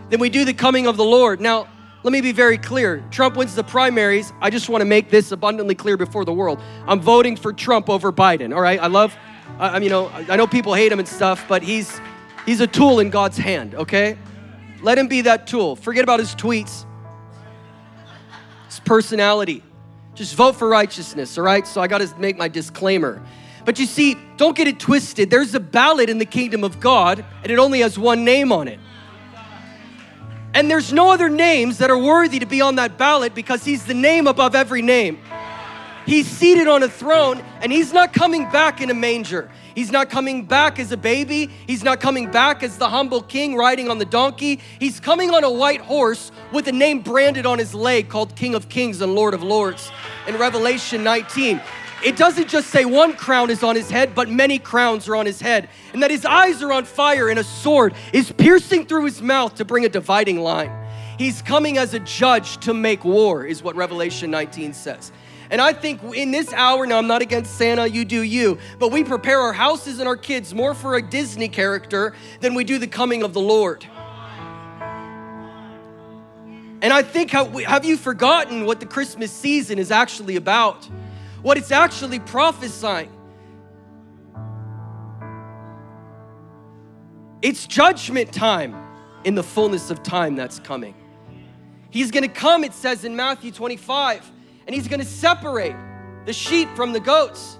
than we do the coming of the Lord. Now, let me be very clear. Trump wins the primaries. I just want to make this abundantly clear before the world. I'm voting for Trump over Biden. All right. I love, I, you know, I know people hate him and stuff, but he's he's a tool in God's hand. Okay. Let him be that tool. Forget about his tweets, his personality. Just vote for righteousness. All right. So I got to make my disclaimer. But you see, don't get it twisted. There's a ballot in the kingdom of God, and it only has one name on it. And there's no other names that are worthy to be on that ballot because he's the name above every name. He's seated on a throne and he's not coming back in a manger. He's not coming back as a baby. He's not coming back as the humble king riding on the donkey. He's coming on a white horse with a name branded on his leg called King of Kings and Lord of Lords in Revelation 19 it doesn't just say one crown is on his head, but many crowns are on his head. And that his eyes are on fire and a sword is piercing through his mouth to bring a dividing line. He's coming as a judge to make war, is what Revelation 19 says. And I think in this hour, now I'm not against Santa, you do you, but we prepare our houses and our kids more for a Disney character than we do the coming of the Lord. And I think, have you forgotten what the Christmas season is actually about? what it's actually prophesying. It's judgment time in the fullness of time that's coming. He's gonna come, it says in Matthew 25, and he's gonna separate the sheep from the goats.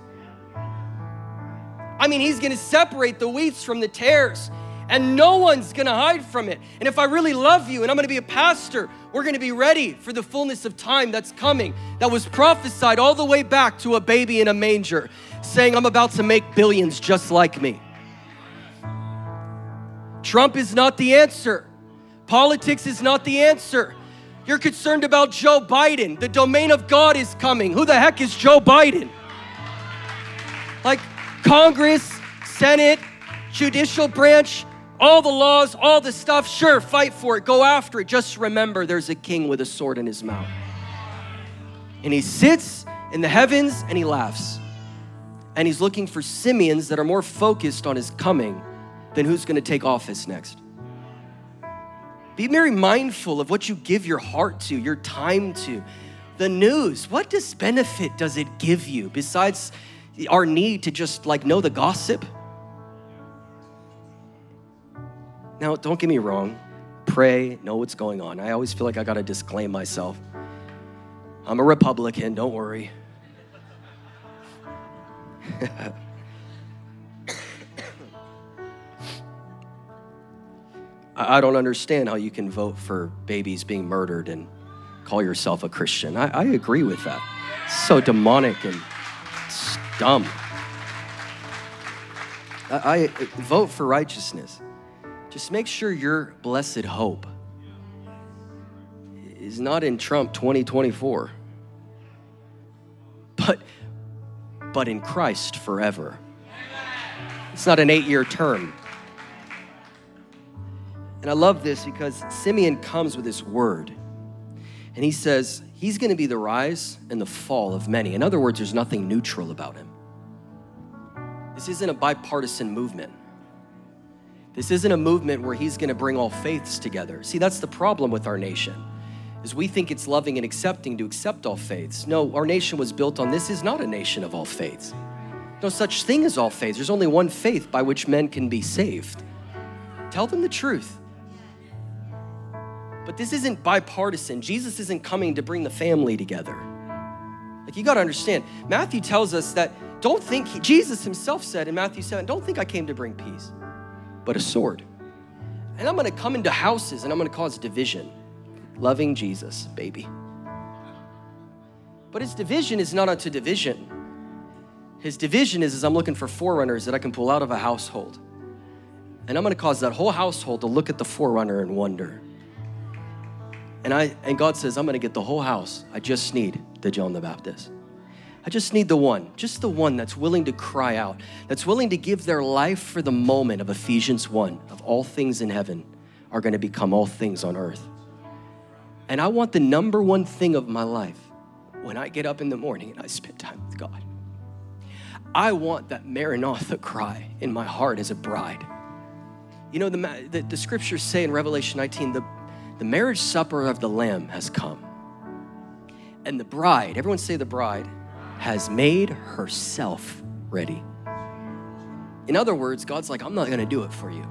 I mean, he's gonna separate the wheats from the tares and no one's gonna hide from it. And if I really love you and I'm gonna be a pastor, we're gonna be ready for the fullness of time that's coming, that was prophesied all the way back to a baby in a manger, saying, I'm about to make billions just like me. Trump is not the answer, politics is not the answer. You're concerned about Joe Biden. The domain of God is coming. Who the heck is Joe Biden? Like Congress, Senate, judicial branch, all the laws, all the stuff, sure, fight for it, go after it. Just remember there's a king with a sword in his mouth. And he sits in the heavens and he laughs. And he's looking for Simeons that are more focused on his coming than who's gonna take office next. Be very mindful of what you give your heart to, your time to. The news, what does benefit does it give you besides our need to just like know the gossip? Now, don't get me wrong. Pray, know what's going on. I always feel like I got to disclaim myself. I'm a Republican, don't worry. <laughs> I don't understand how you can vote for babies being murdered and call yourself a Christian. I, I agree with that. so demonic and dumb. I, I vote for righteousness. Just make sure your blessed hope is not in Trump 2024, but, but in Christ forever. It's not an eight year term. And I love this because Simeon comes with this word. And he says, He's going to be the rise and the fall of many. In other words, there's nothing neutral about him. This isn't a bipartisan movement. This isn't a movement where he's going to bring all faiths together. See, that's the problem with our nation. Is we think it's loving and accepting to accept all faiths. No, our nation was built on this is not a nation of all faiths. No such thing as all faiths. There's only one faith by which men can be saved. Tell them the truth. But this isn't bipartisan. Jesus isn't coming to bring the family together. Like, you got to understand, Matthew tells us that don't think, he, Jesus himself said in Matthew 7, don't think I came to bring peace, but a sword. And I'm going to come into houses and I'm going to cause division. Loving Jesus, baby. But his division is not unto division. His division is, is I'm looking for forerunners that I can pull out of a household. And I'm gonna cause that whole household to look at the forerunner and wonder. And I and God says, I'm gonna get the whole house. I just need the John the Baptist. I just need the one, just the one that's willing to cry out, that's willing to give their life for the moment of Ephesians 1 of all things in heaven are gonna become all things on earth. And I want the number one thing of my life when I get up in the morning and I spend time with God. I want that Maranatha cry in my heart as a bride. You know, the, the, the, scriptures say in Revelation 19, the, the marriage supper of the Lamb has come. And the bride, everyone say the bride, has made herself ready. In other words, God's like, I'm not gonna do it for you.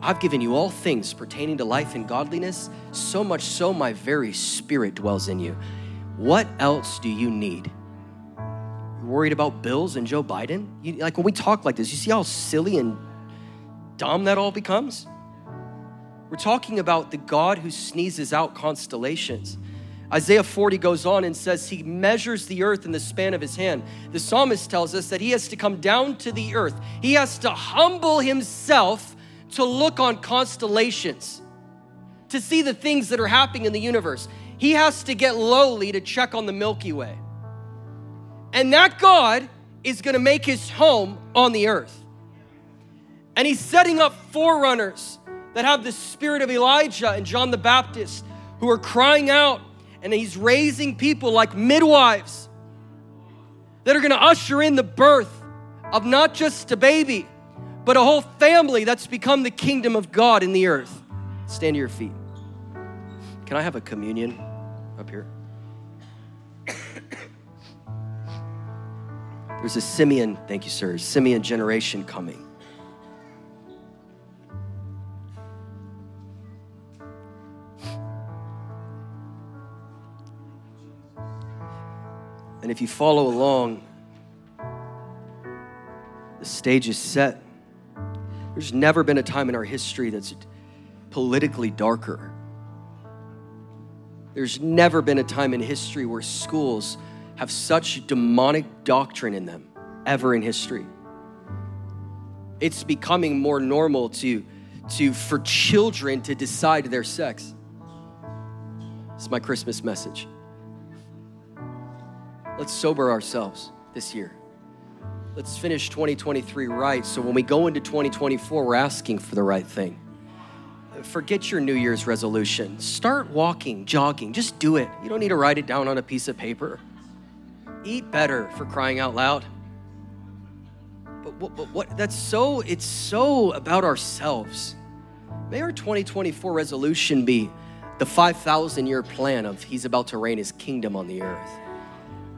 I've given you all things pertaining to life and godliness, so much so my very spirit dwells in you. What else do you need? You're worried about bills and Joe Biden? You, like when we talk like this, you see how silly and dumb that all becomes? We're talking about the God who sneezes out constellations. Isaiah 40 goes on and says he measures the earth in the span of his hand. The psalmist tells us that he has to come down to the earth. He has to humble himself to look on constellations, to see the things that are happening in the universe. He has to get lowly to check on the Milky Way. And that God is to make his home on the earth. And he's setting up forerunners that have the spirit of Elijah and John the Baptist who are crying out. And he's raising people like midwives that are going to usher in the birth of not just a baby, but a whole family that's become the kingdom of God in the earth. Stand to your feet. Can I have a communion up here? <coughs> There's a Simeon, thank you, sir, Simeon generation coming. If you follow along, the stage is set. There's never been a time in our history that's politically darker. There's never been a time in history where schools have such demonic doctrine in them, ever in history. It's becoming more normal to, to for children to decide their sex. It's my Christmas message. Let's sober ourselves this year. Let's finish 2023 right so when we go into 2024, we're asking for the right thing. Forget your New Year's resolution. Start walking, jogging, just do it. You don't need to write it down on a piece of paper. Eat better for crying out loud. But what, but what that's so, it's so about ourselves. May our 2024 resolution be the 5,000 year plan of He's about to reign His kingdom on the earth.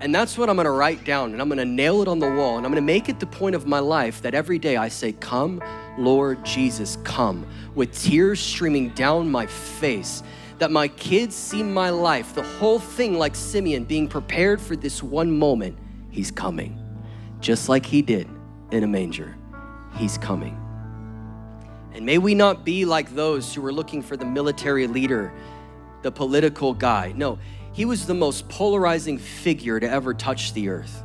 And that's what I'm gonna write down and I'm gonna nail it on the wall and I'm gonna make it the point of my life that every day I say, Come, Lord Jesus, come, with tears streaming down my face. That my kids see my life, the whole thing like Simeon, being prepared for this one moment. He's coming, just like he did in a manger. He's coming. And may we not be like those who were looking for the military leader, the political guy. No, he was the most polarizing figure to ever touch the earth.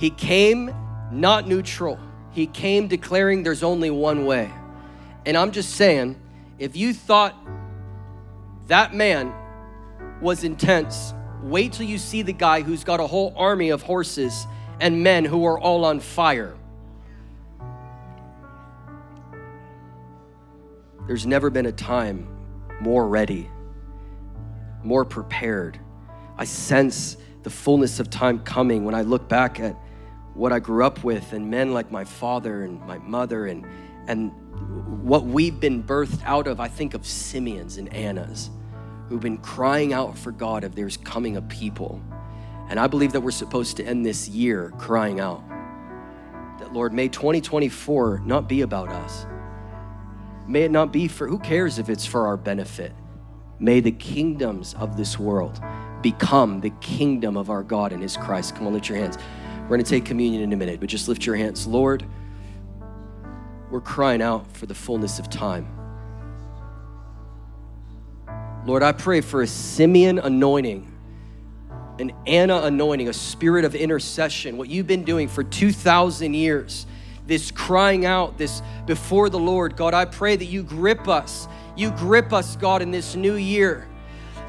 He came not neutral, he came declaring there's only one way. And I'm just saying, if you thought that man was intense, wait till you see the guy who's got a whole army of horses and men who are all on fire. There's never been a time more ready more prepared. I sense the fullness of time coming when I look back at what I grew up with and men like my father and my mother and, and what we've been birthed out of. I think of Simeons and Annas who've been crying out for God of there's coming a people. And I believe that we're supposed to end this year crying out that, Lord, may 2024 not be about us, May it not be for, who cares if it's for our benefit? May the kingdoms of this world become the kingdom of our God and His Christ. Come on, lift your hands. We're going to take communion in a minute, but just lift your hands. Lord, we're crying out for the fullness of time. Lord, I pray for a Simeon anointing, an Anna anointing, a spirit of intercession, what you've been doing for 2,000 years, this crying out, this before the Lord. God, I pray that you grip us. You grip us, God, in this new year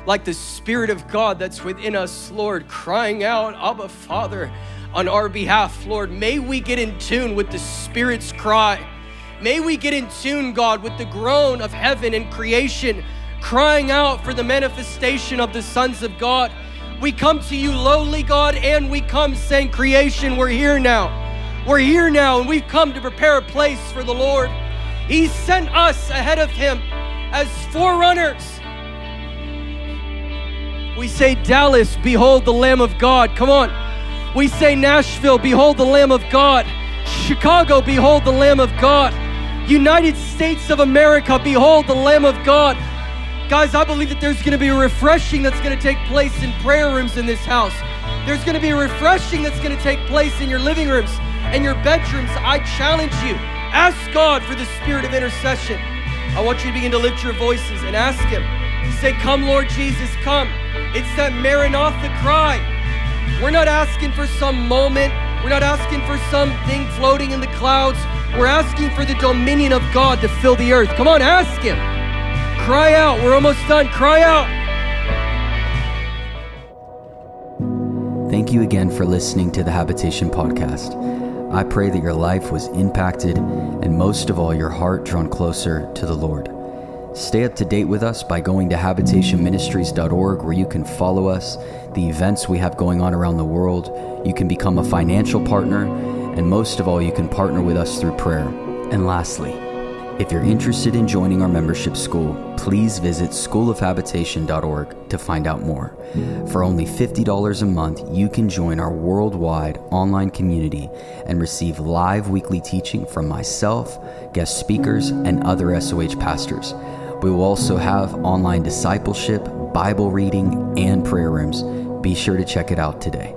like the Spirit of God that's within us, Lord, crying out, Abba, Father, on our behalf, Lord. May we get in tune with the Spirit's cry. May we get in tune, God, with the groan of heaven and creation, crying out for the manifestation of the sons of God. We come to you lowly, God, and we come saying, Creation, we're here now. We're here now, and we've come to prepare a place for the Lord. He sent us ahead of Him as forerunners we say, Dallas, behold the Lamb of God. Come on. We say, Nashville, behold the Lamb of God. Chicago, behold the Lamb of God. United States of America, behold the Lamb of God. Guys, I believe that there's going to be a refreshing that's going to take place in prayer rooms in this house. There's going to be a refreshing that's going to take place in your living rooms and your bedrooms. I challenge you. Ask God for the spirit of intercession. I want you to begin to lift your voices and ask Him. Say, Come, Lord Jesus, come. It's that Maranatha cry. We're not asking for some moment. We're not asking for something floating in the clouds. We're asking for the dominion of God to fill the earth. Come on, ask Him. Cry out. We're almost done. Cry out. Thank you again for listening to the Habitation Podcast. I pray that your life was impacted and most of all, your heart drawn closer to the Lord. Stay up to date with us by going to habitationministries.org, where you can follow us, the events we have going on around the world. You can become a financial partner, and most of all, you can partner with us through prayer. And lastly, if you're interested in joining our membership school, please visit schoolofhabitation.org to find out more. For only $50 a month, you can join our worldwide online community and receive live weekly teaching from myself, guest speakers, and other SOH pastors. We will also have online discipleship, Bible reading, and prayer rooms. Be sure to check it out today.